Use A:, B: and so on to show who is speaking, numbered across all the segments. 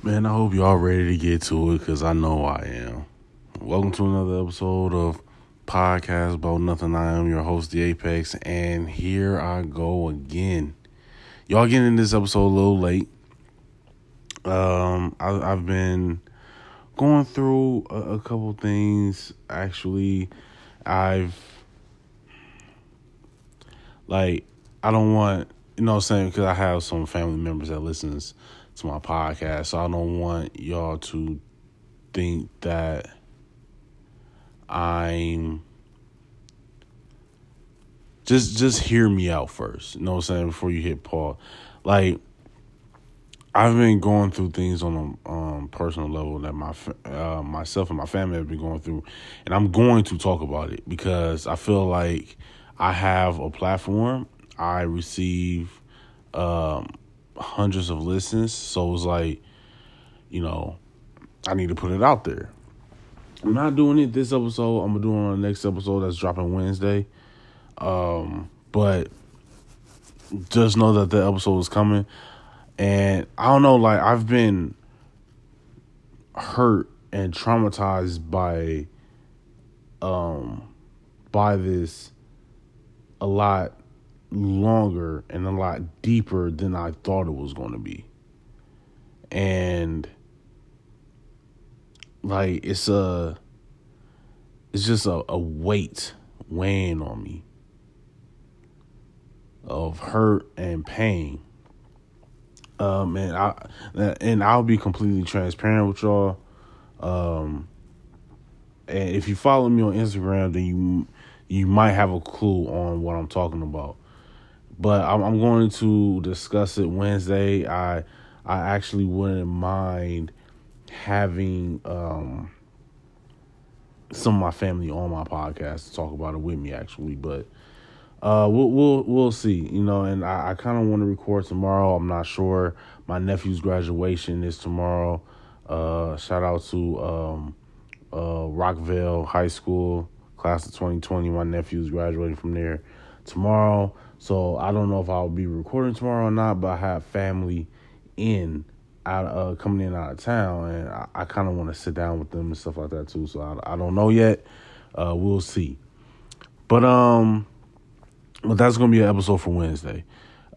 A: Man, I hope y'all ready to get to it because I know I am. Welcome to another episode of Podcast About Nothing. I am your host, The Apex, and here I go again. Y'all getting this episode a little late. Um, I, have been going through a, a couple things. Actually, I've like I don't want you know what I'm saying because I have some family members that listens to my podcast. So I don't want y'all to think that I'm just just hear me out first. You know what I'm saying before you hit pause. Like I've been going through things on a um, personal level that my uh, myself and my family have been going through, and I'm going to talk about it because I feel like I have a platform. I receive um, hundreds of listens. So it was like, you know, I need to put it out there. I'm not doing it this episode. I'm gonna do it on the next episode that's dropping Wednesday. Um, but just know that the episode is coming. And I don't know, like I've been hurt and traumatized by um by this a lot longer and a lot deeper than I thought it was going to be. And like it's a it's just a, a weight weighing on me of hurt and pain. Um and I and I'll be completely transparent with y'all. Um and if you follow me on Instagram then you you might have a clue on what I'm talking about but I'm, I'm going to discuss it Wednesday. I I actually wouldn't mind having um, some of my family on my podcast to talk about it with me actually, but uh, we'll we'll we'll see, you know. And I, I kind of want to record tomorrow. I'm not sure. My nephew's graduation is tomorrow. Uh, shout out to um, uh, Rockville High School class of 2020. My nephew's graduating from there tomorrow. So I don't know if I'll be recording tomorrow or not, but I have family in out uh, coming in out of town, and I, I kind of want to sit down with them and stuff like that too. So I, I don't know yet. Uh, we'll see. But um, but that's gonna be an episode for Wednesday.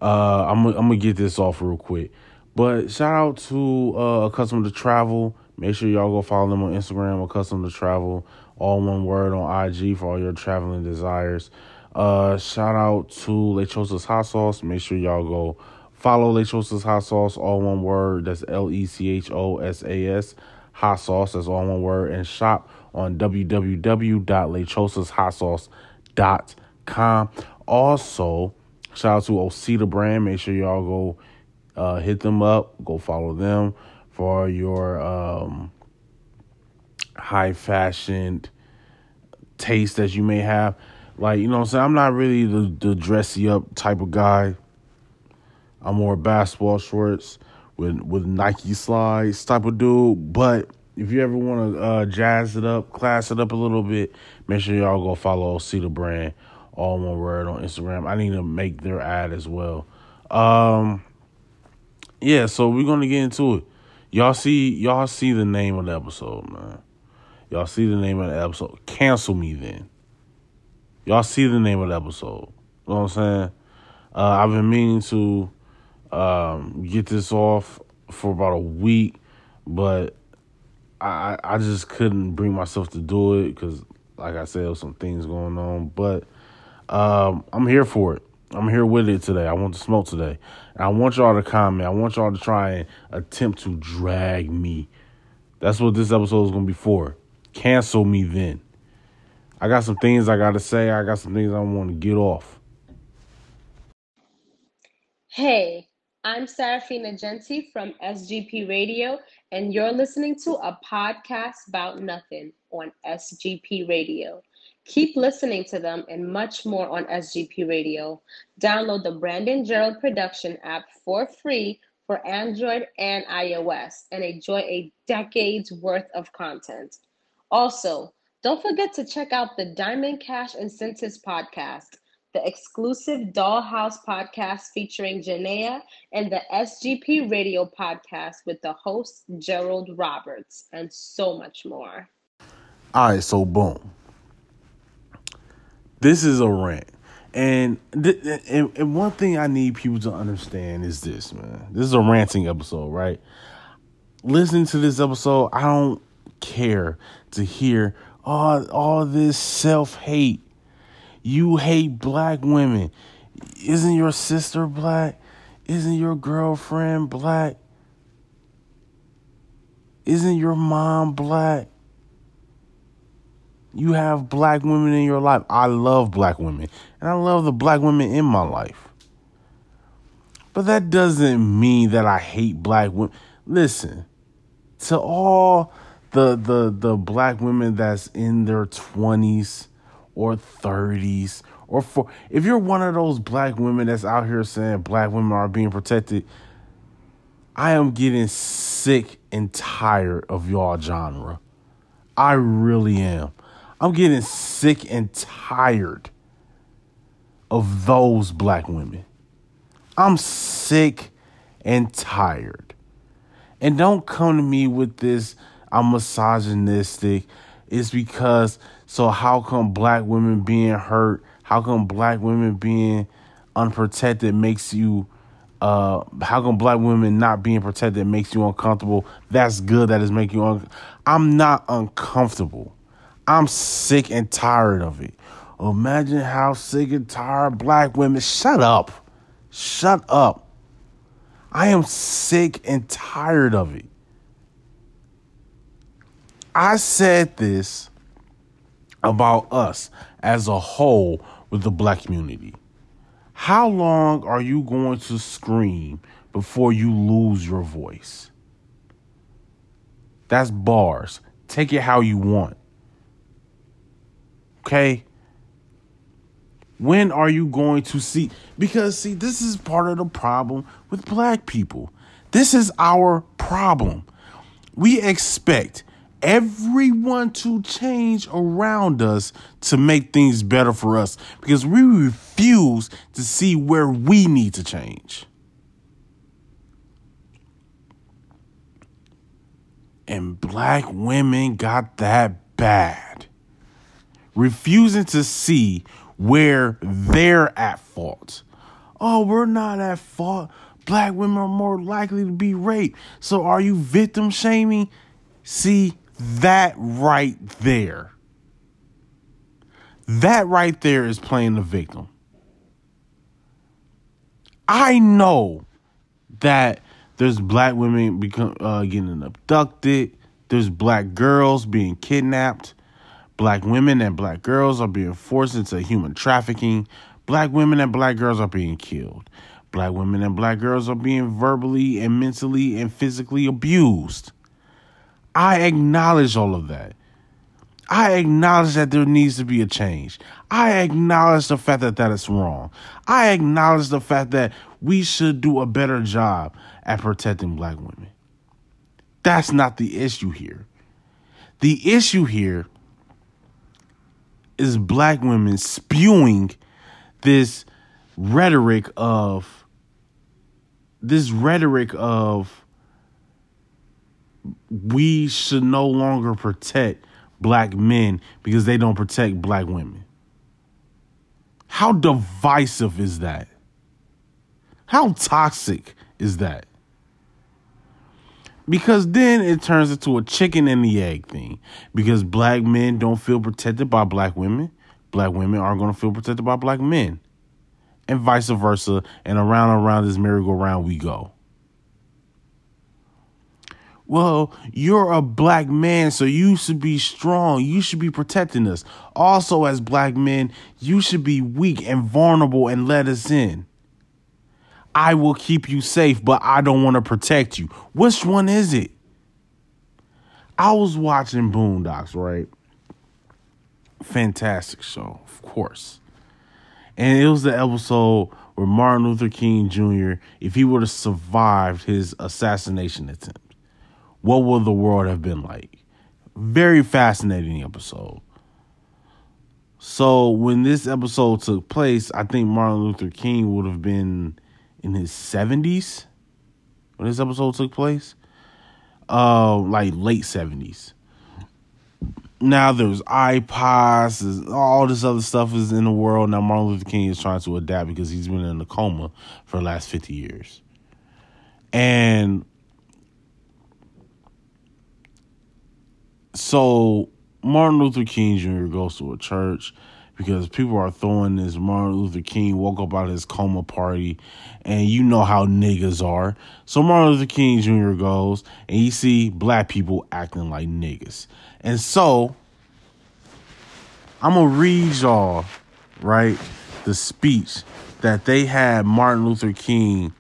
A: Uh, I'm I'm gonna get this off real quick. But shout out to uh, Accustomed to Travel. Make sure y'all go follow them on Instagram, Accustomed to Travel, all one word on IG for all your traveling desires. Uh, shout out to Lechosas Hot Sauce. Make sure y'all go follow Lechosas Hot Sauce, all one word. That's L E C H O S A S. Hot Sauce, that's all one word. And shop on www.lechosashotsauce.com. Also, shout out to Osita Brand. Make sure y'all go uh, hit them up, go follow them for your um, high fashioned taste that you may have. Like, you know I'm saying? I'm not really the, the dressy up type of guy. I'm more basketball shorts with with Nike slides type of dude. But if you ever want to uh, jazz it up, class it up a little bit, make sure y'all go follow Cedar Brand, all one word on Instagram. I need to make their ad as well. Um, yeah, so we're gonna get into it. Y'all see, y'all see the name of the episode, man. Y'all see the name of the episode. Cancel me then. Y'all see the name of the episode. You know what I'm saying? Uh, I've been meaning to um, get this off for about a week, but I I just couldn't bring myself to do it because, like I said, some things going on. But um, I'm here for it. I'm here with it today. I want to smoke today. And I want y'all to comment. I want y'all to try and attempt to drag me. That's what this episode is going to be for. Cancel me then. I got some things I got to say. I got some things I want to get off.
B: Hey, I'm Sarafina Genti from SGP Radio, and you're listening to a podcast about nothing on SGP Radio. Keep listening to them and much more on SGP Radio. Download the Brandon Gerald Production app for free for Android and iOS and enjoy a decade's worth of content. Also, don't forget to check out the Diamond Cash Incentives podcast. the exclusive Dollhouse podcast featuring Janaea, and the SGP Radio podcast with the host Gerald Roberts, and so much more.
A: All right, so boom. This is a rant. And, th- and and one thing I need people to understand is this, man. This is a ranting episode, right? Listening to this episode, I don't care to hear all all this self hate. You hate black women. Isn't your sister black? Isn't your girlfriend black? Isn't your mom black? You have black women in your life. I love black women, and I love the black women in my life. But that doesn't mean that I hate black women. Listen, to all the the the black women that's in their 20s or 30s or for if you're one of those black women that's out here saying black women are being protected, I am getting sick and tired of y'all genre. I really am. I'm getting sick and tired of those black women. I'm sick and tired. And don't come to me with this I'm misogynistic. It's because so how come black women being hurt, how come black women being unprotected makes you uh how come black women not being protected makes you uncomfortable? That's good that is making you un- I'm not uncomfortable. I'm sick and tired of it. Imagine how sick and tired black women. Shut up. Shut up. I am sick and tired of it. I said this about us as a whole with the black community. How long are you going to scream before you lose your voice? That's bars. Take it how you want. Okay? When are you going to see? Because, see, this is part of the problem with black people. This is our problem. We expect everyone to change around us to make things better for us because we refuse to see where we need to change. And black women got that bad refusing to see where they're at fault. Oh, we're not at fault. Black women are more likely to be raped. So are you victim shaming? See, that right there. That right there is playing the victim. I know that there's black women become uh, getting abducted. There's black girls being kidnapped. Black women and black girls are being forced into human trafficking. Black women and black girls are being killed. Black women and black girls are being verbally and mentally and physically abused. I acknowledge all of that. I acknowledge that there needs to be a change. I acknowledge the fact that that is wrong. I acknowledge the fact that we should do a better job at protecting black women. That's not the issue here. The issue here is black women spewing this rhetoric of this rhetoric of we should no longer protect black men because they don't protect black women. How divisive is that? How toxic is that? Because then it turns into a chicken and the egg thing. Because black men don't feel protected by black women, black women aren't going to feel protected by black men. And vice versa. And around and around this merry-go-round we go. Well, you're a black man, so you should be strong. You should be protecting us. Also, as black men, you should be weak and vulnerable and let us in. I will keep you safe, but I don't want to protect you. Which one is it? I was watching Boondocks, right? Fantastic show, of course. And it was the episode where Martin Luther King Jr., if he would have survived his assassination attempt, what would the world have been like? Very fascinating episode. So when this episode took place, I think Martin Luther King would have been in his 70s when this episode took place. Uh like late 70s. Now there's iPods, all this other stuff is in the world. Now Martin Luther King is trying to adapt because he's been in a coma for the last 50 years. And so Martin Luther King Jr. goes to a church because people are throwing this Martin Luther King woke up out of his coma party, and you know how niggas are. So Martin Luther King Jr. goes, and you see black people acting like niggas. And so I'm gonna read y'all, right, the speech that they had Martin Luther King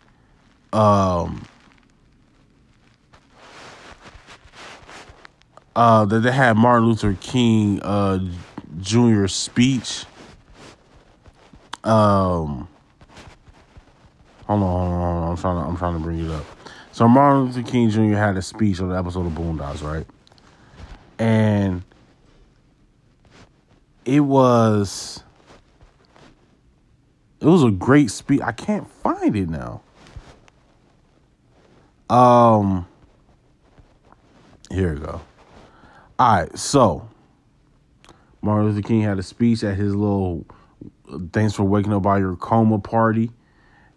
A: um uh, that they had Martin Luther King uh, Jr. speech. Um, hold on, hold on, hold on. I'm trying to I'm trying to bring it up. So Martin Luther King Jr. had a speech on the episode of Boondocks, right? And it was it was a great speech. I can't find it now. Um, here we go. All right, so Martin Luther King had a speech at his little thanks for waking up by your coma party.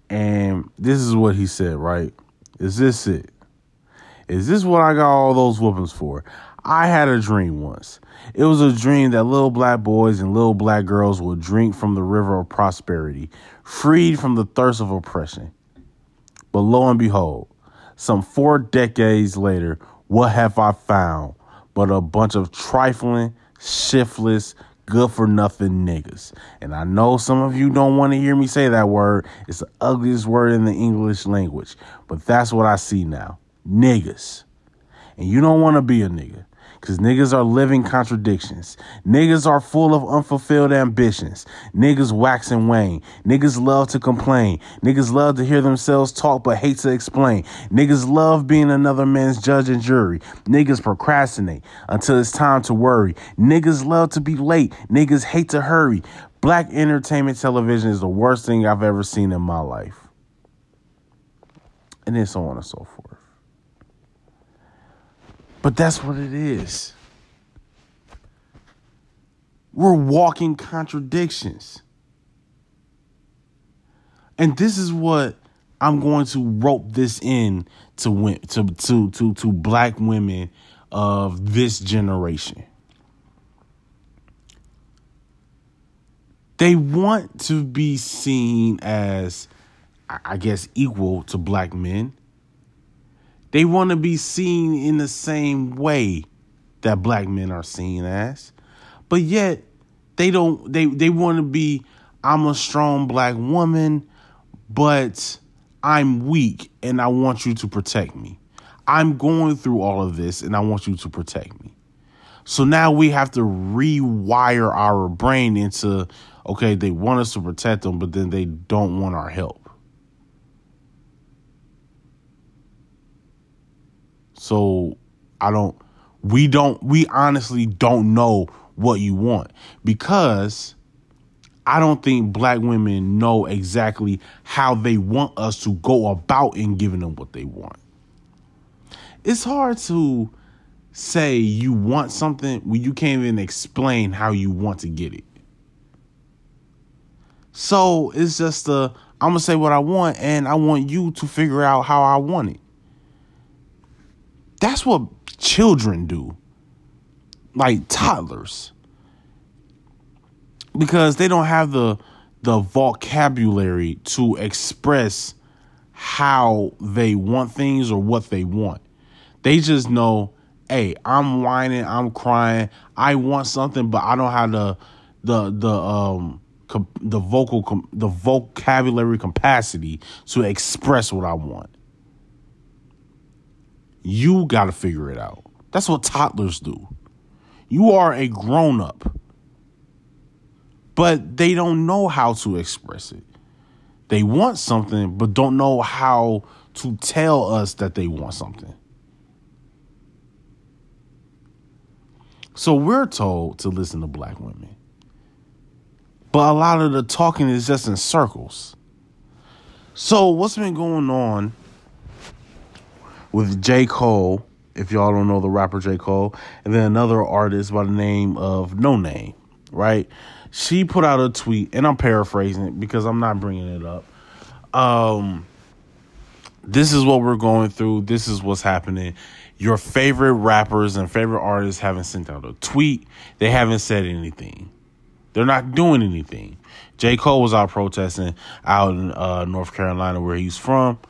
A: And this is what he said, right? Is this it? Is this what I got all those whoopings for? I had a dream once. It was a dream that little black boys and little black girls would drink from the river of prosperity, freed from the thirst of oppression. But lo and behold, some four decades later, what have I found? But a bunch of trifling, shiftless, good for nothing niggas. And I know some of you don't want to hear me say that word. It's the ugliest word in the English language. But that's what I see now. Niggas. And you don't want to be a nigga. Because niggas are living contradictions. Niggas are full of unfulfilled ambitions. Niggas wax and wane. Niggas love to complain. Niggas love to hear themselves talk but hate to explain. Niggas love being another man's judge and jury. Niggas procrastinate until it's time to worry. Niggas love to be late. Niggas hate to hurry. Black entertainment television is the worst thing I've ever seen in my life. And then so on and so forth. But that's what it is. We're walking contradictions. And this is what I'm going to rope this in to to to to, to black women of this generation. They want to be seen as I guess equal to black men they want to be seen in the same way that black men are seen as. But yet they don't they they want to be I'm a strong black woman, but I'm weak and I want you to protect me. I'm going through all of this and I want you to protect me. So now we have to rewire our brain into okay, they want us to protect them, but then they don't want our help. So I don't we don't we honestly don't know what you want because I don't think black women know exactly how they want us to go about in giving them what they want. It's hard to say you want something when you can't even explain how you want to get it. So it's just a I'm gonna say what I want and I want you to figure out how I want it. That's what children do, like toddlers, because they don't have the the vocabulary to express how they want things or what they want. They just know, hey, I'm whining, I'm crying, I want something, but I don't have the the the um the vocal the vocabulary capacity to express what I want. You got to figure it out. That's what toddlers do. You are a grown up, but they don't know how to express it. They want something, but don't know how to tell us that they want something. So we're told to listen to black women. but a lot of the talking is just in circles. So what's been going on with J. Cole, if y'all don't know the rapper J. Cole, and then another artist by the name of Noname, right? She put out a tweet, and I'm paraphrasing it because I'm not bringing it up. Um, this is what we're going through. This is what's happening. Your favorite rappers and favorite artists haven't sent out a tweet. They haven't said anything. They're not doing anything. J. Cole was out protesting out in uh, North Carolina, where he's from.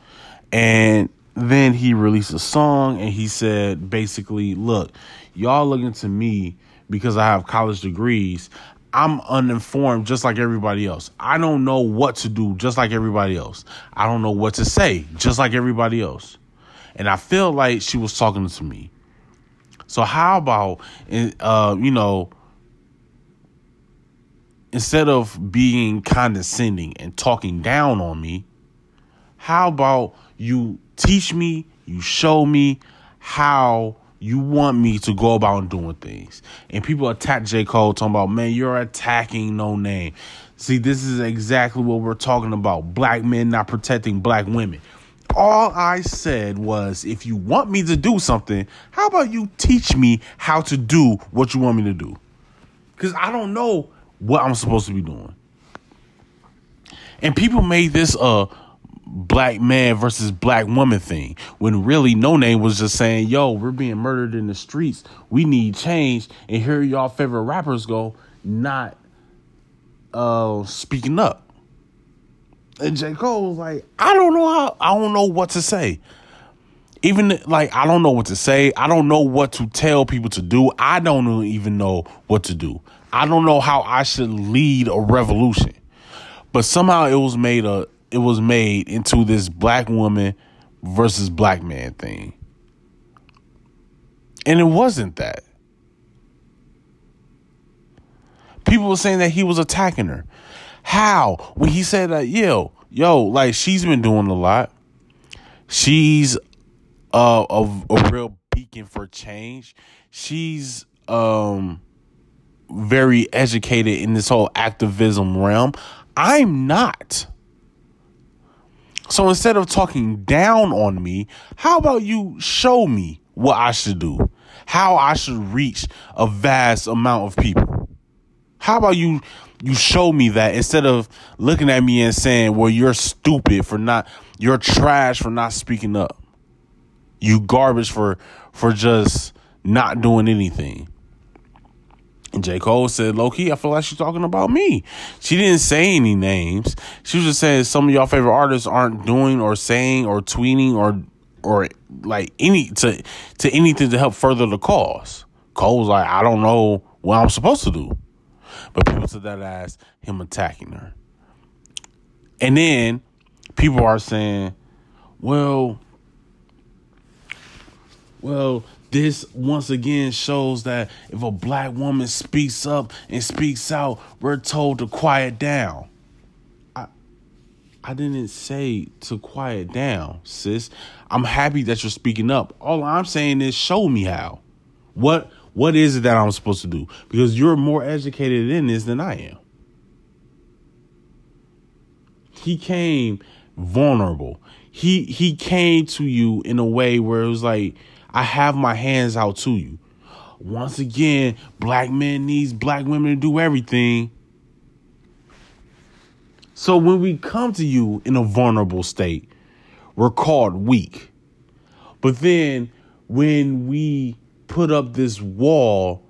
A: And then he released a song and he said, basically, look, y'all looking to me because I have college degrees. I'm uninformed just like everybody else. I don't know what to do just like everybody else. I don't know what to say just like everybody else. And I feel like she was talking to me. So how about uh, you know, instead of being condescending and talking down on me, how about you teach me, you show me how you want me to go about doing things. And people attack J. Cole talking about, man, you're attacking Noname. See, this is exactly what we're talking about. Black men not protecting black women. All I said was, if you want me to do something, how about you teach me how to do what you want me to do? Because I don't know what I'm supposed to be doing. And people made this a black man versus black woman thing when really Noname was just saying yo we're being murdered in the streets. We need change. And here y'all favorite rappers go not uh speaking up. And j. Cole was like i don't know how i don't know what to say. Even like i don't know what to say. I don't know what to tell people to do. I don't even know what to do. I don't know how i should lead a revolution. But somehow it was made a it was made into this black woman versus black man thing. And it wasn't that. People were saying that he was attacking her. How? When he said that, yo, yo, like she's been doing a lot. She's a, a real beacon for change. She's um very educated in this whole activism realm. I'm not. So instead of talking down on me, how about you show me what I should do? How I should reach a vast amount of people? How about you you show me that instead of looking at me and saying, "Well, you're stupid for not you're trash for not speaking up. You garbage for for just not doing anything." And J. Cole said, low key, I feel like she's talking about me. She didn't say any names. She was just saying some of y'all favorite artists aren't doing or saying or tweeting or or like any to to anything to help further the cause. Cole was like, I don't know what I'm supposed to do. But people said that as him attacking her. And then people are saying, well, well, this once again shows that if a black woman speaks up and speaks out, we're told to quiet down. I I didn't say to quiet down, sis. I'm happy that you're speaking up. All I'm saying is show me how. What what is it that I'm supposed to do? Because you're more educated in this than I am. He came vulnerable. He he came to you in a way where it was like I have my hands out to you. Once again, black men needs black women to do everything. So when we come to you in a vulnerable state, we're called weak. But then when we put up this wall,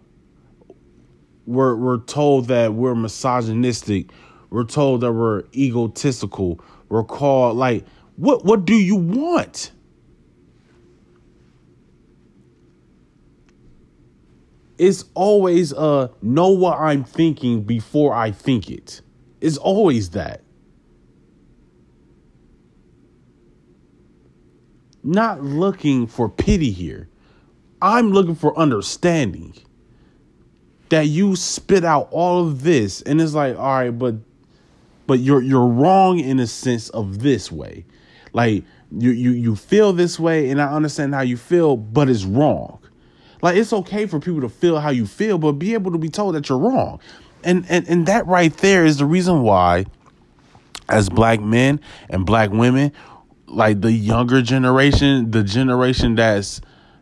A: we're we're told that we're misogynistic. We're told that we're egotistical. We're called like what what do you want? It's always uh know what I'm thinking before I think it. It's always that. Not looking for pity here. I'm looking for understanding. That you spit out all of this and it's like, all right, but but you're you're wrong in a sense of this way. Like you you you feel this way and I understand how you feel, but it's wrong. Like it's okay for people to feel how you feel, but be able to be told that you're wrong. and and and that right there is the reason why as black men and black women like the younger generation the generation that's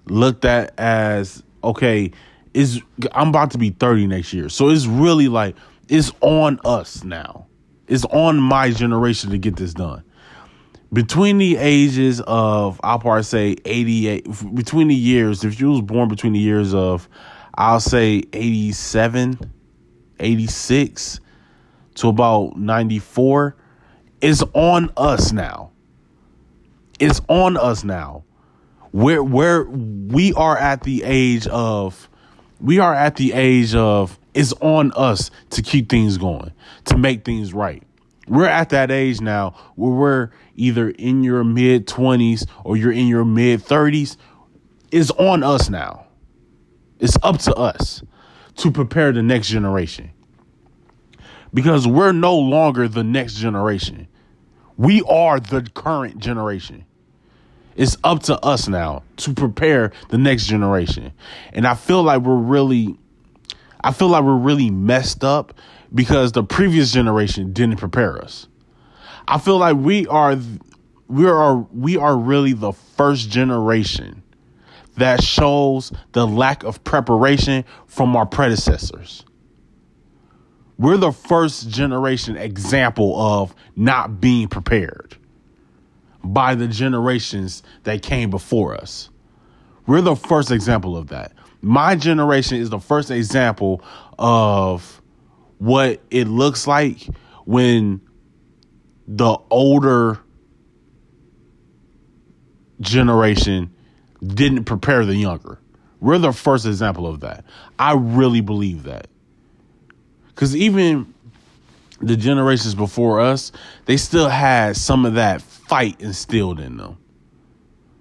A: looked at as okay is i'm about to be 30 next year. So it's really like it's on us now. It's on my generation to get this done between the ages of I'll probably say 88 between the years if you was born between the years of I'll say 87 86 to about 94 is on us now. It's on us now. Where where we are at the age of we are at the age of it's on us to keep things going to make things right we're at that age now where we're either in your mid 20s or you're in your mid 30s is on us now. It's up to us to prepare the next generation. Because we're no longer the next generation. We are the current generation. It's up to us now to prepare the next generation. And I feel like we're really I feel like we're really messed up because the previous generation didn't prepare us. I feel like we are we are we are really the first generation that shows the lack of preparation from our predecessors. We're the first generation example of not being prepared by the generations that came before us. We're the first example of that. My generation is the first example of what it looks like when the older generation didn't prepare the younger. We're the first example of that. I really believe that. Because even the generations before us, they still had some of that fight instilled in them.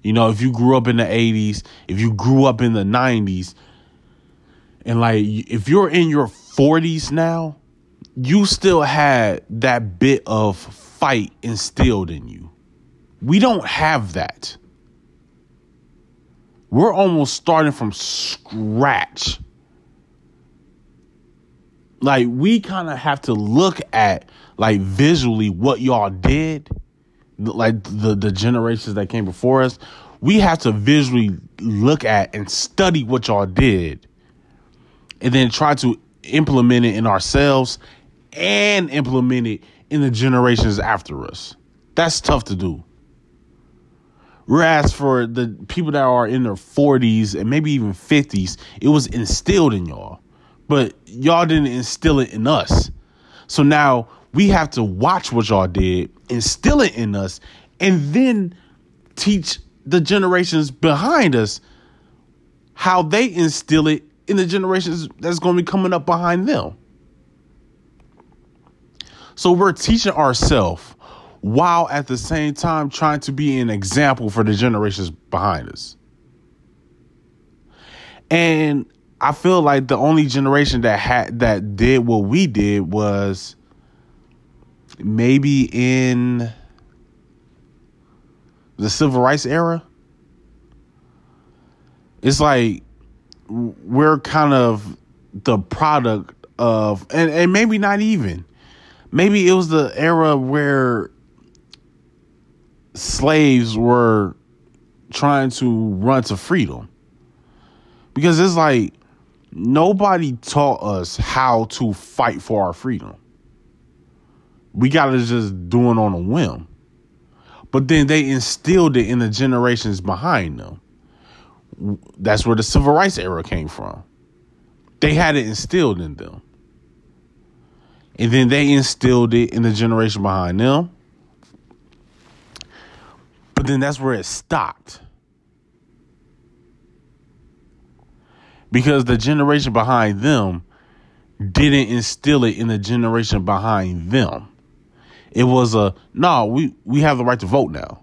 A: You know, if you grew up in the 80s, if you grew up in the 90s, and like if you're in your 40s now, you still had that bit of fight instilled in you. We don't have that. We're almost starting from scratch. Like we kind of have to look at like visually what y'all did, like the the generations that came before us. We have to visually look at and study what y'all did and then try to implement it in ourselves and implement it in the generations after us. That's tough to do. Whereas for the people that are in their 40s and maybe even 50s, it was instilled in y'all. But y'all didn't instill it in us. So now we have to watch what y'all did, instill it in us, and then teach the generations behind us how they instill it in the generations that's going to be coming up behind them. So we're teaching ourselves while at the same time trying to be an example for the generations behind us. And I feel like the only generation that had that did what we did was maybe in the civil rights era. It's like we're kind of the product of and, and maybe not even maybe it was the era where slaves were trying to run to freedom. Because it's like nobody taught us how to fight for our freedom. We got to just do it on a whim. But then they instilled it in the generations behind them. That's where the civil rights era came from. They had it instilled in them. And then they instilled it in the generation behind them. But then that's where it stopped. Because the generation behind them didn't instill it in the generation behind them. It was a no, we we have the right to vote now.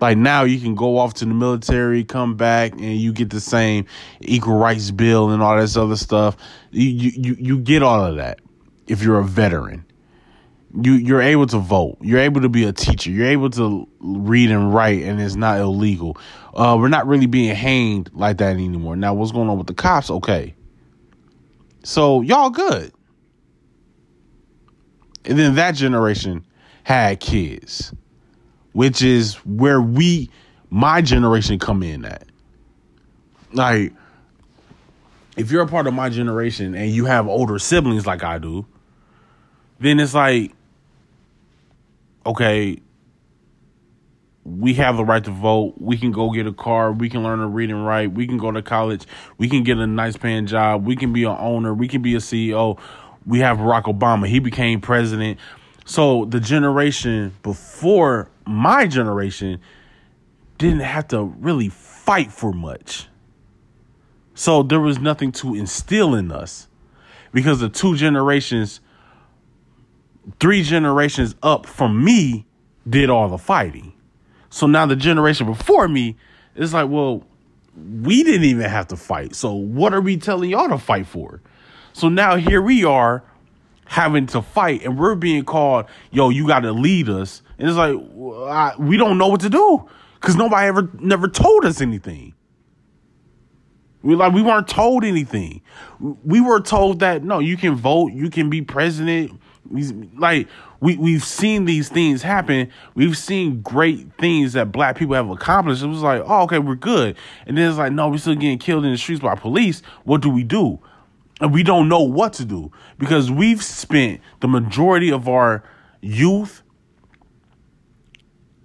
A: Like now you can go off to the military, come back, and you get the same equal rights bill and all this other stuff. You you you get all of that if you're a veteran. You you're able to vote. You're able to be a teacher. You're able to read and write, and it's not illegal. Uh, we're not really being hanged like that anymore. Now, what's going on with the cops? Okay, So y'all good. And then that generation had kids, which is where we, my generation, come in at. Like, if you're a part of my generation and you have older siblings like I do, then it's like, okay, we have the right to vote. We can go get a car. We can learn to read and write. We can go to college. We can get a nice paying job. We can be an owner. We can be a CEO. We have Barack Obama. He became president. So the generation before my generation didn't have to really fight for much. So there was nothing to instill in us because the two generations, three generations up from me did all the fighting. So now the generation before me is like, well, we didn't even have to fight. So what are we telling y'all to fight for? So now here we are having to fight and we're being called, yo, you got to lead us. And it's like, I, we don't know what to do because nobody ever, never told us anything. We like we weren't told anything. We were told that no, you can vote, you can be president. Like we we've seen these things happen. We've seen great things that black people have accomplished. It was like, oh, okay, we're good. And then it's like, no, we're still getting killed in the streets by police. What do we do? And we don't know what to do because we've spent the majority of our youth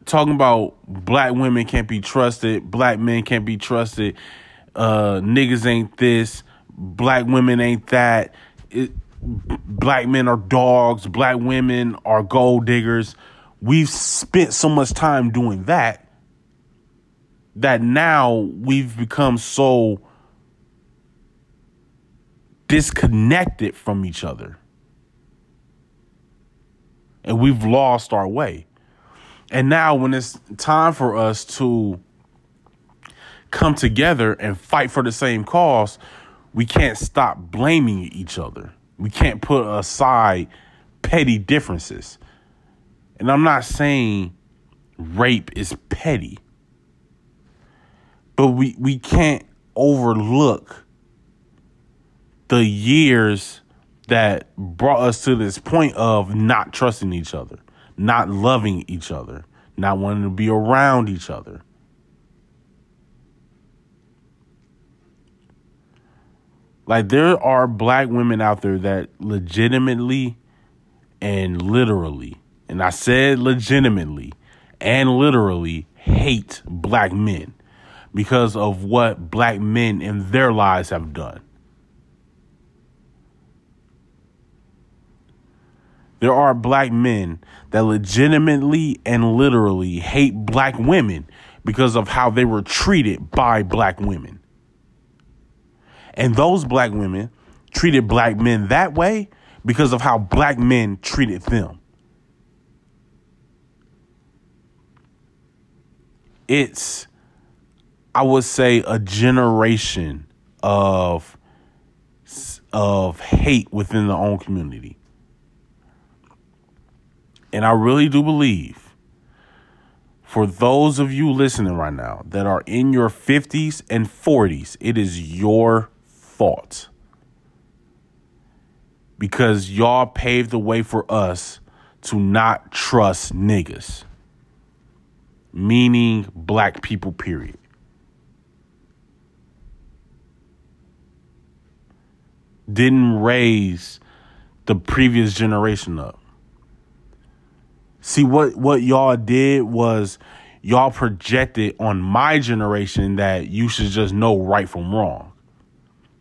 A: talking about black women can't be trusted, black men can't be trusted, uh, niggas ain't this, black women ain't that. It, black men are dogs, black women are gold diggers. We've spent so much time doing that that now we've become so disconnected from each other. And we've lost our way. And now, when it's time for us to come together and fight for the same cause, we can't stop blaming each other. We can't put aside petty differences. And I'm not saying rape is petty, but we, we can't overlook the years that brought us to this point of not trusting each other, not loving each other, not wanting to be around each other. Like there are black women out there that legitimately and literally, and I said legitimately and literally hate black men because of what black men in their lives have done. There are black men that legitimately and literally hate black women because of how they were treated by black women. And those black women treated black men that way because of how black men treated them. It's, I would say, a generation of of hate within the own community. And I really do believe for those of you listening right now that are in your 50s and 40s, it is your fault. Because y'all paved the way for us to not trust niggas. Meaning black people, period. Didn't raise the previous generation up. See what what y'all did was y'all projected on my generation that you should just know right from wrong.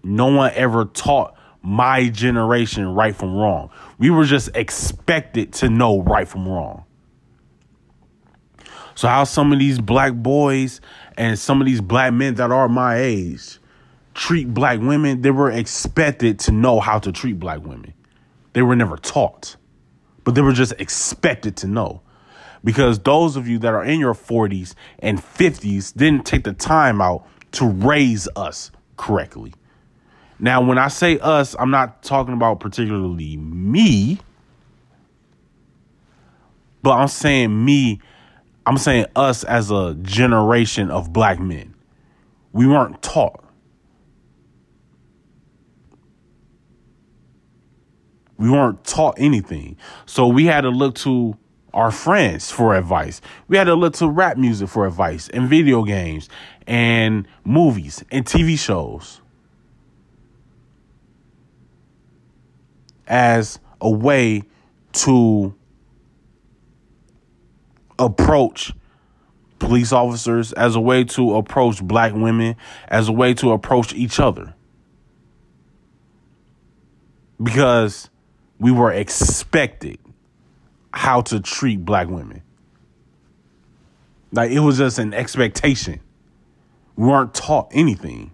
A: No one ever taught my generation right from wrong. We were just expected to know right from wrong. So, how some of these black boys and some of these black men that are my age treat black women, they were expected to know how to treat black women. They were never taught, but they were just expected to know. Because those of you that are in your 40s and 50s didn't take the time out to raise us correctly. Now, when I say us, I'm not talking about particularly me, but I'm saying me, I'm saying us as a generation of black men. We weren't taught. We weren't taught anything. So we had to look to our friends for advice. We had to look to rap music for advice and video games and movies and TV shows as a way to approach police officers, as a way to approach black women, as a way to approach each other. Because we were expected how to treat black women. Like it was just an expectation. We weren't taught anything.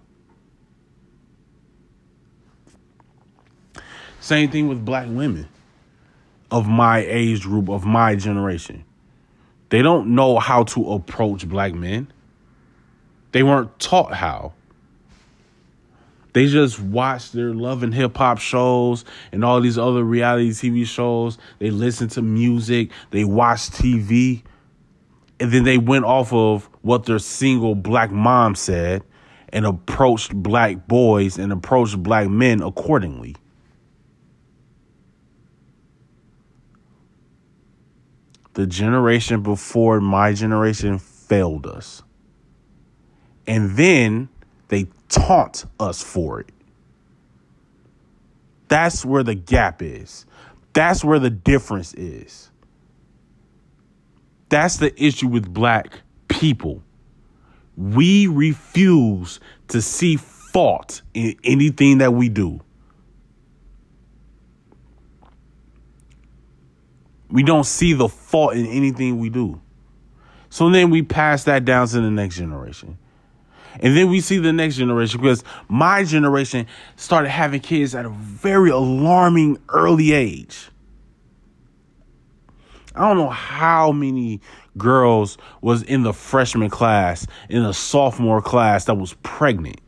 A: Same thing with black women of my age group, of my generation. They don't know how to approach black men. They weren't taught how. They just watch their love and hip hop shows and all these other reality TV shows. They listen to music, they watch TV, and then they went off of what their single black mom said and approached black boys and approached black men accordingly. the generation before my generation failed us. And then they taunt us for it. That's where the gap is. That's where the difference is. That's the issue with black people. We refuse to see fault in anything that we do. We don't see the fault in anything we do. So then we pass that down to the next generation. And then we see the next generation because my generation started having kids at a very alarming early age. I don't know how many girls was in the freshman class, in the sophomore class that was pregnant.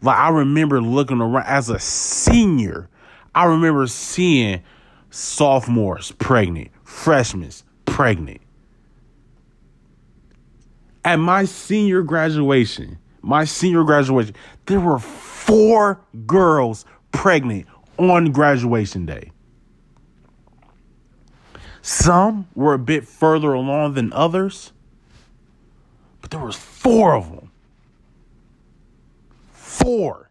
A: Like I remember looking around as a senior, I remember seeing sophomores pregnant, freshmen pregnant. At my senior graduation, my senior graduation, there were four girls pregnant on graduation day. Some were a bit further along than others, but there was four of them. Four.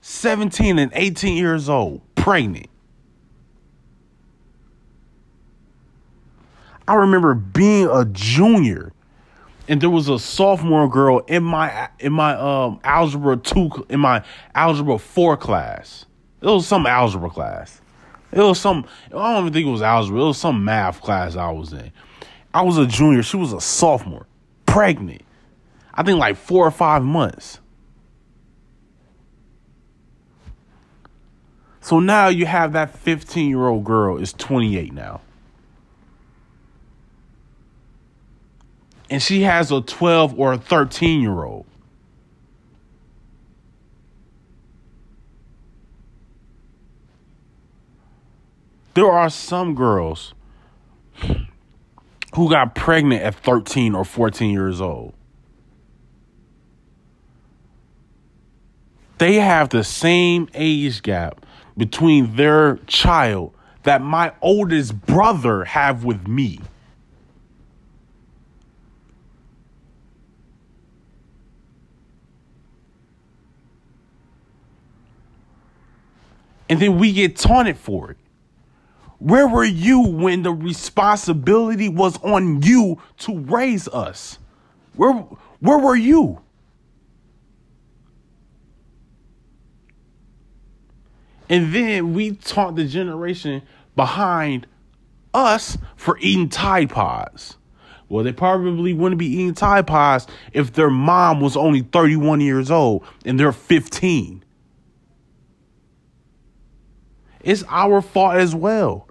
A: 17 and 18 years old, pregnant. I remember being a junior and there was a sophomore girl in my in my um algebra 2 in my algebra 4 class. It was some algebra class. It was some I don't even think it was algebra. It was some math class I was in. I was a junior, she was a sophomore, pregnant. I think like 4 or 5 months. So now you have that 15 year old girl is 28 now. And she has a 12 or a 13 year old. There are some girls who got pregnant at 13 or 14 years old. They have the same age gap between their child that my oldest brother have with me. And then we get taunted for it. Where were you when the responsibility was on you to raise us? Where where were you? And then we taught the generation behind us for eating Tide Pods. Well, they probably wouldn't be eating Tide Pods if their mom was only 31 years old and they're 15. It's our fault as well.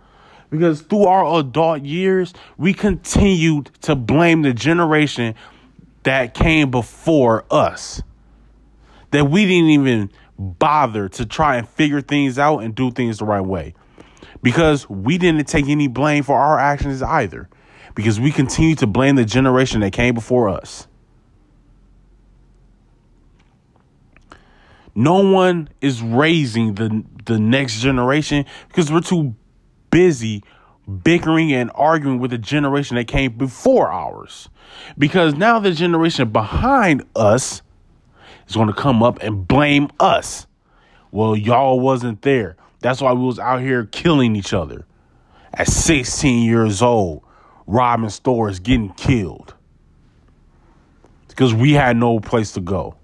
A: Because through our adult years, we continued to blame the generation that came before us. That we didn't even bother to try and figure things out and do things the right way. Because we didn't take any blame for our actions either. Because we continue to blame the generation that came before us. No one is raising the the next generation because we're too busy bickering and arguing with the generation that came before ours. Because now the generation behind us is going to come up and blame us. Well, y'all wasn't there. That's why we was out here killing each other. At 16 years old, robbing stores, getting killed. Because we had no place to go.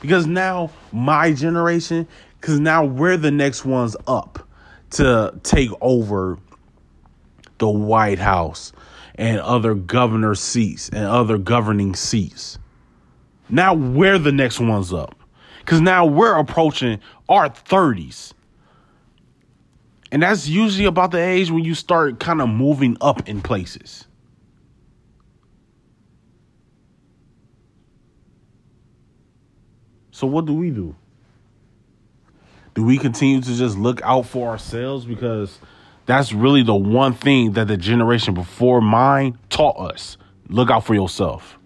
A: Because now my generation, because now we're the next ones up to take over the White House and other governor seats and other governing seats. Now we're the next ones up. Because now we're approaching our 30s. And that's usually about the age when you start kind of moving up in places. So what do we do? Do we continue to just look out for ourselves because that's really the one thing that the generation before mine taught us. Look out for yourself.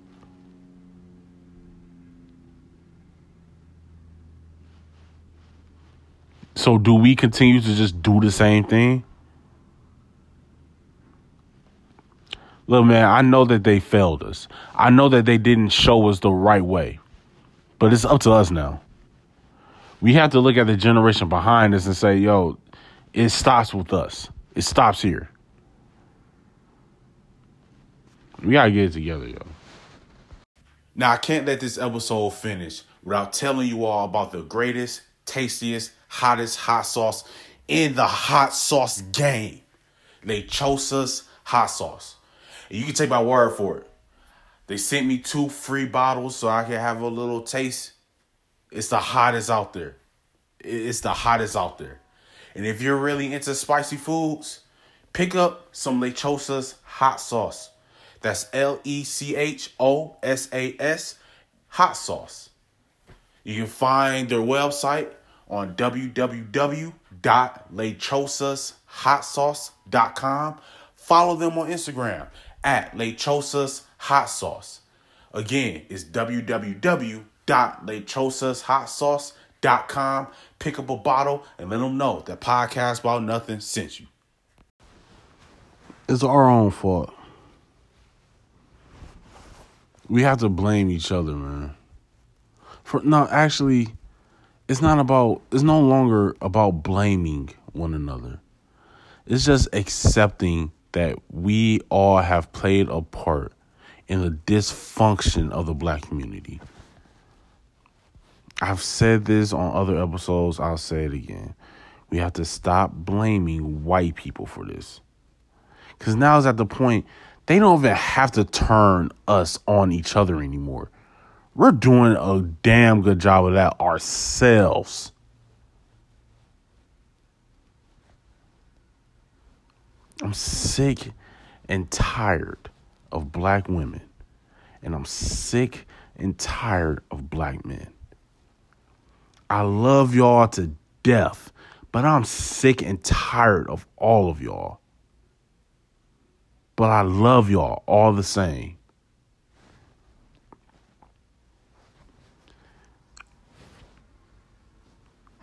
A: So do we continue to just do the same thing? Look, man, I know that they failed us. I know that they didn't show us the right way. But it's up to us now. We have to look at the generation behind us and say, yo, it stops with us. It stops here. We gotta get it together, yo. Now I can't let this episode finish without telling you all about the greatest, tastiest, hottest hot sauce in the hot sauce game. Lechosa's hot sauce. You can take my word for it. They sent me two free bottles so I can have a little taste. It's the hottest out there. It's the hottest out there. And if you're really into spicy foods, pick up some Lechosa's hot sauce. That's L E C H O S A S hot sauce. You can find their website on www.lechosashotsauce.com. Follow them on Instagram at Lechosas hot sauce. Again, it's www.lechosashotsauce.com. Pick up a bottle and let them know that podcast about nothing sent you. It's our own fault. We have to blame each other, man. For no, actually, it's not about. It's no longer about blaming one another. It's just accepting that we all have played a part in the dysfunction of the black community. I've said this on other episodes, I'll say it again. We have to stop blaming white people for this. Because now it's at the point they don't even have to turn us on each other anymore. We're doing a damn good job of that ourselves. I'm sick and tired of black women, and I'm sick and tired of black men. I love y'all to death, but I'm sick and tired of all of y'all. But I love y'all all the same.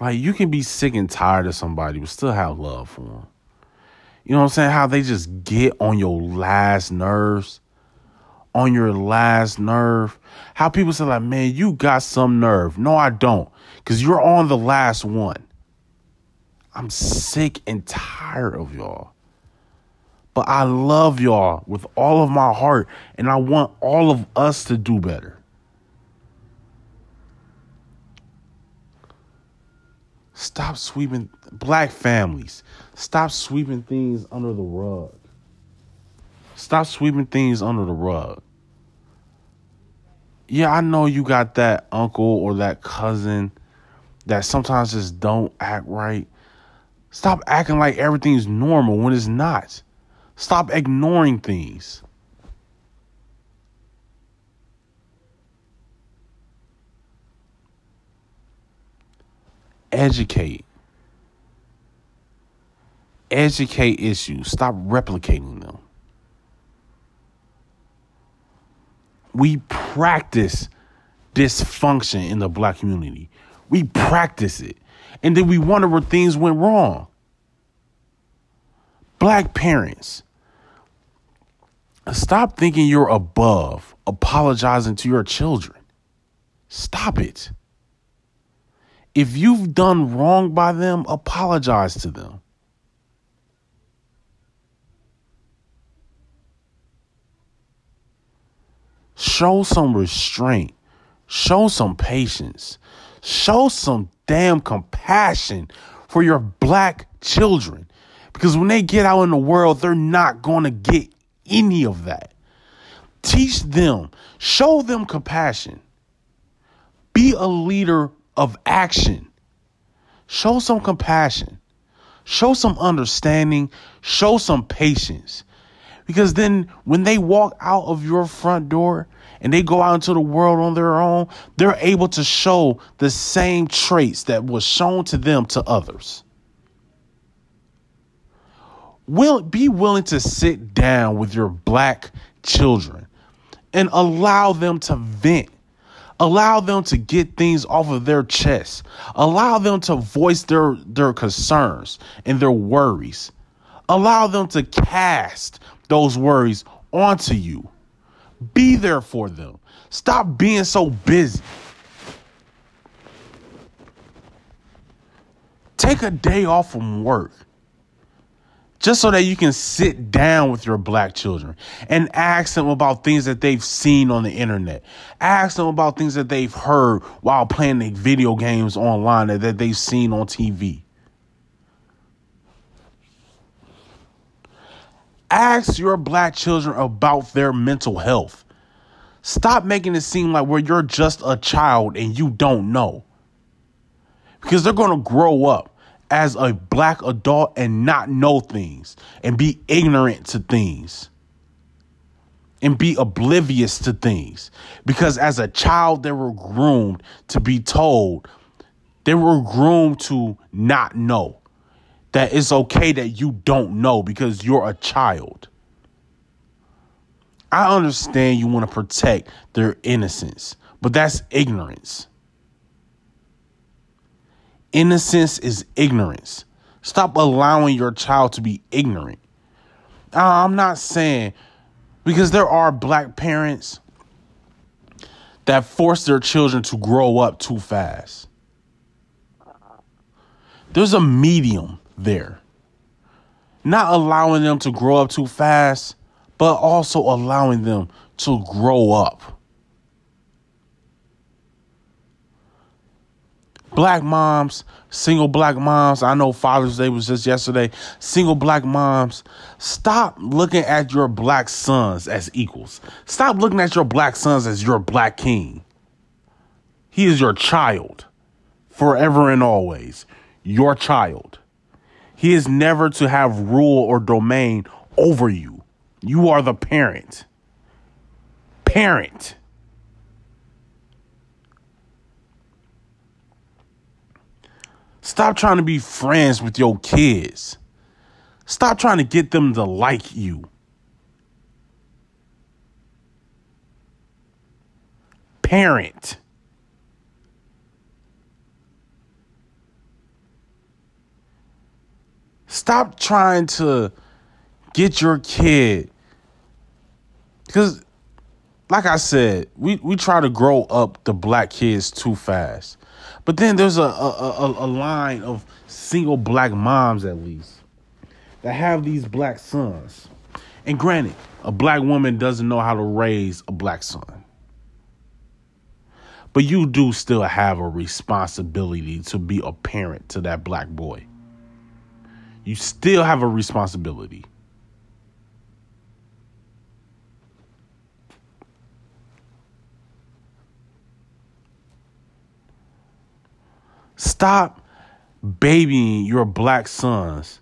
A: Like you can be sick and tired of somebody, but still have love for them. You know what I'm saying? How they just get on your last nerves. On your last nerve. How people say, like, man, you got some nerve. No, I don't. Because you're on the last one. I'm sick and tired of y'all. But I love y'all with all of my heart. And I want all of us to do better. Stop sweeping black families. Stop sweeping things under the rug. Stop sweeping things under the rug. Yeah, I know you got that uncle or that cousin that sometimes just don't act right. Stop acting like everything's normal when it's not. Stop ignoring things. educate. Educate issues. Stop replicating them. We practice dysfunction in the black community. We practice it. And then we wonder where things went wrong. Black parents, stop thinking you're above apologizing to your children. Stop it. If you've done wrong by them, apologize to them. Show some restraint. Show some patience. Show some damn compassion for your black children. Because when they get out in the world, they're not going to get any of that. Teach them, show them compassion. Be a leader of action. Show some compassion. Show some understanding. Show some patience. Because then when they walk out of your front door and they go out into the world on their own, they're able to show the same traits that was shown to them to others. Will be willing to sit down with your black children and allow them to vent. Allow them to get things off of their chest. Allow them to voice their, their concerns and their worries. Allow them to cast those worries onto you. Be there for them. Stop being so busy. Take a day off from work just so that you can sit down with your black children and ask them about things that they've seen on the internet. Ask them about things that they've heard while playing the video games online that, that they've seen on TV. Ask your black children about their mental health. Stop making it seem like where you're just a child and you don't know. Because they're going to grow up as a black adult and not know things and be ignorant to things and be oblivious to things. Because as a child, they were groomed to be told, they were groomed to not know that it's okay that you don't know because you're a child. I understand you want to protect their innocence, but that's ignorance. Innocence is ignorance. Stop allowing your child to be ignorant. I'm not saying because there are black parents that force their children to grow up too fast. There's a medium there. Not allowing them to grow up too fast, but also allowing them to grow up. Black moms, single black moms, I know Father's Day was just yesterday. Single black moms, stop looking at your black sons as equals. Stop looking at your black sons as your black king. He is your child forever and always. Your child. He is never to have rule or domain over you. You are the parent. Parent. Stop trying to be friends with your kids. Stop trying to get them to like you. Parent. Stop trying to get your kid. Because, like I said, we, we try to grow up the black kids too fast. But then there's a, a, a, a line of single black moms, at least, that have these black sons. And granted, a black woman doesn't know how to raise a black son. But you do still have a responsibility to be a parent to that black boy you still have a responsibility. Stop babying your black sons.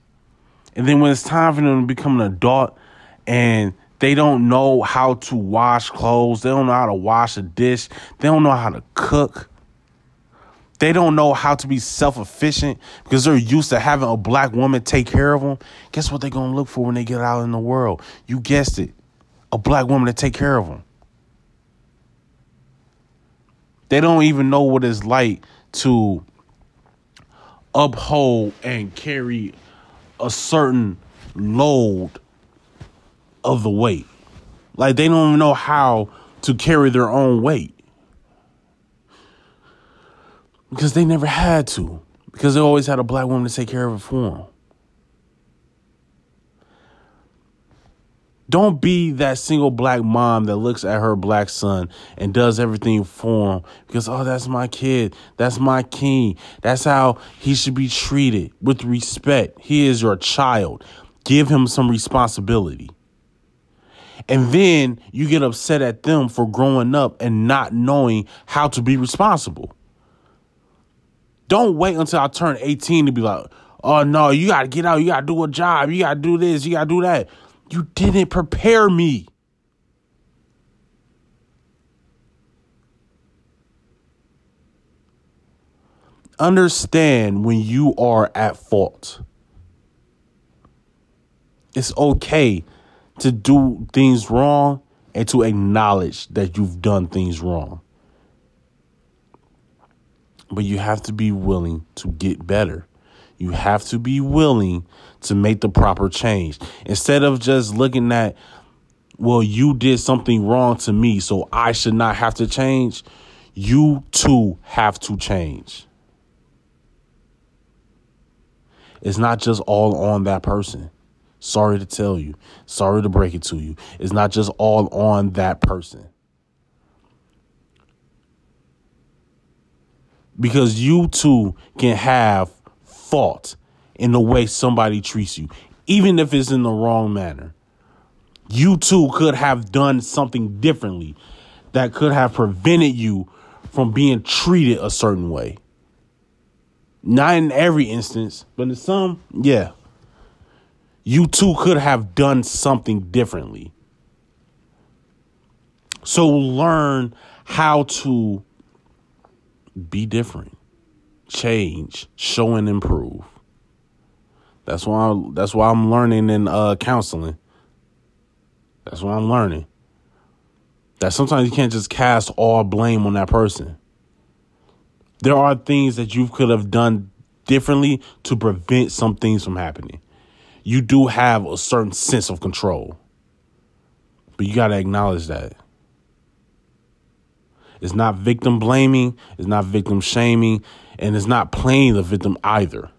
A: And then when it's time for them to become an adult and they don't know how to wash clothes, they don't know how to wash a dish, they don't know how to cook, they don't know how to be self efficient because they're used to having a black woman take care of them. Guess what they're going to look for when they get out in the world? You guessed it a black woman to take care of them. They don't even know what it's like to uphold and carry a certain load of the weight. Like they don't even know how to carry their own weight. Because they never had to. Because they always had a black woman to take care of it for them. Don't be that single black mom that looks at her black son and does everything for him because, oh, that's my kid. That's my king. That's how he should be treated with respect. He is your child. Give him some responsibility. And then you get upset at them for growing up and not knowing how to be responsible. Don't wait until I turn 18 to be like, oh no, you got to get out. You got to do a job. You got to do this. You got to do that. You didn't prepare me. Understand when you are at fault. It's okay to do things wrong and to acknowledge that you've done things wrong. But you have to be willing to get better. You have to be willing to make the proper change. Instead of just looking at, well, you did something wrong to me, so I should not have to change. You too have to change. It's not just all on that person. Sorry to tell you. Sorry to break it to you. It's not just all on that person. Because you too can have fault in the way somebody treats you, even if it's in the wrong manner. You too could have done something differently that could have prevented you from being treated a certain way. Not in every instance, but in some, yeah. You too could have done something differently. So learn how to be different, change, show and improve. That's why I, that's why I'm learning in uh, counseling. That's what I'm learning. That sometimes you can't just cast all blame on that person. There are things that you could have done differently to prevent some things from happening. You do have a certain sense of control. But you got to acknowledge that. It's not victim blaming, it's not victim shaming, and it's not playing the victim either.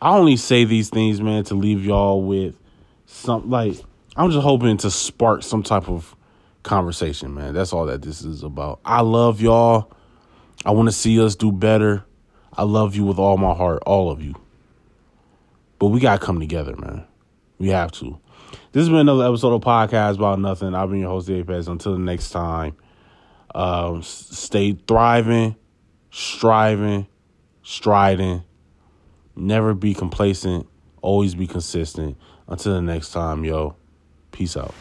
A: I only say these things, man, to leave y'all with some like I'm just hoping to spark some type of conversation, man. That's all that this is about. I love y'all. I want to see us do better. I love you with all my heart, all of you. But we got to come together, man. We have to. This has been another episode of Podcast About Nothing. I've been your host, Apex. Until the next time, um, stay thriving, striving, striding. Never be complacent. Always be consistent. Until the next time, yo. Peace out.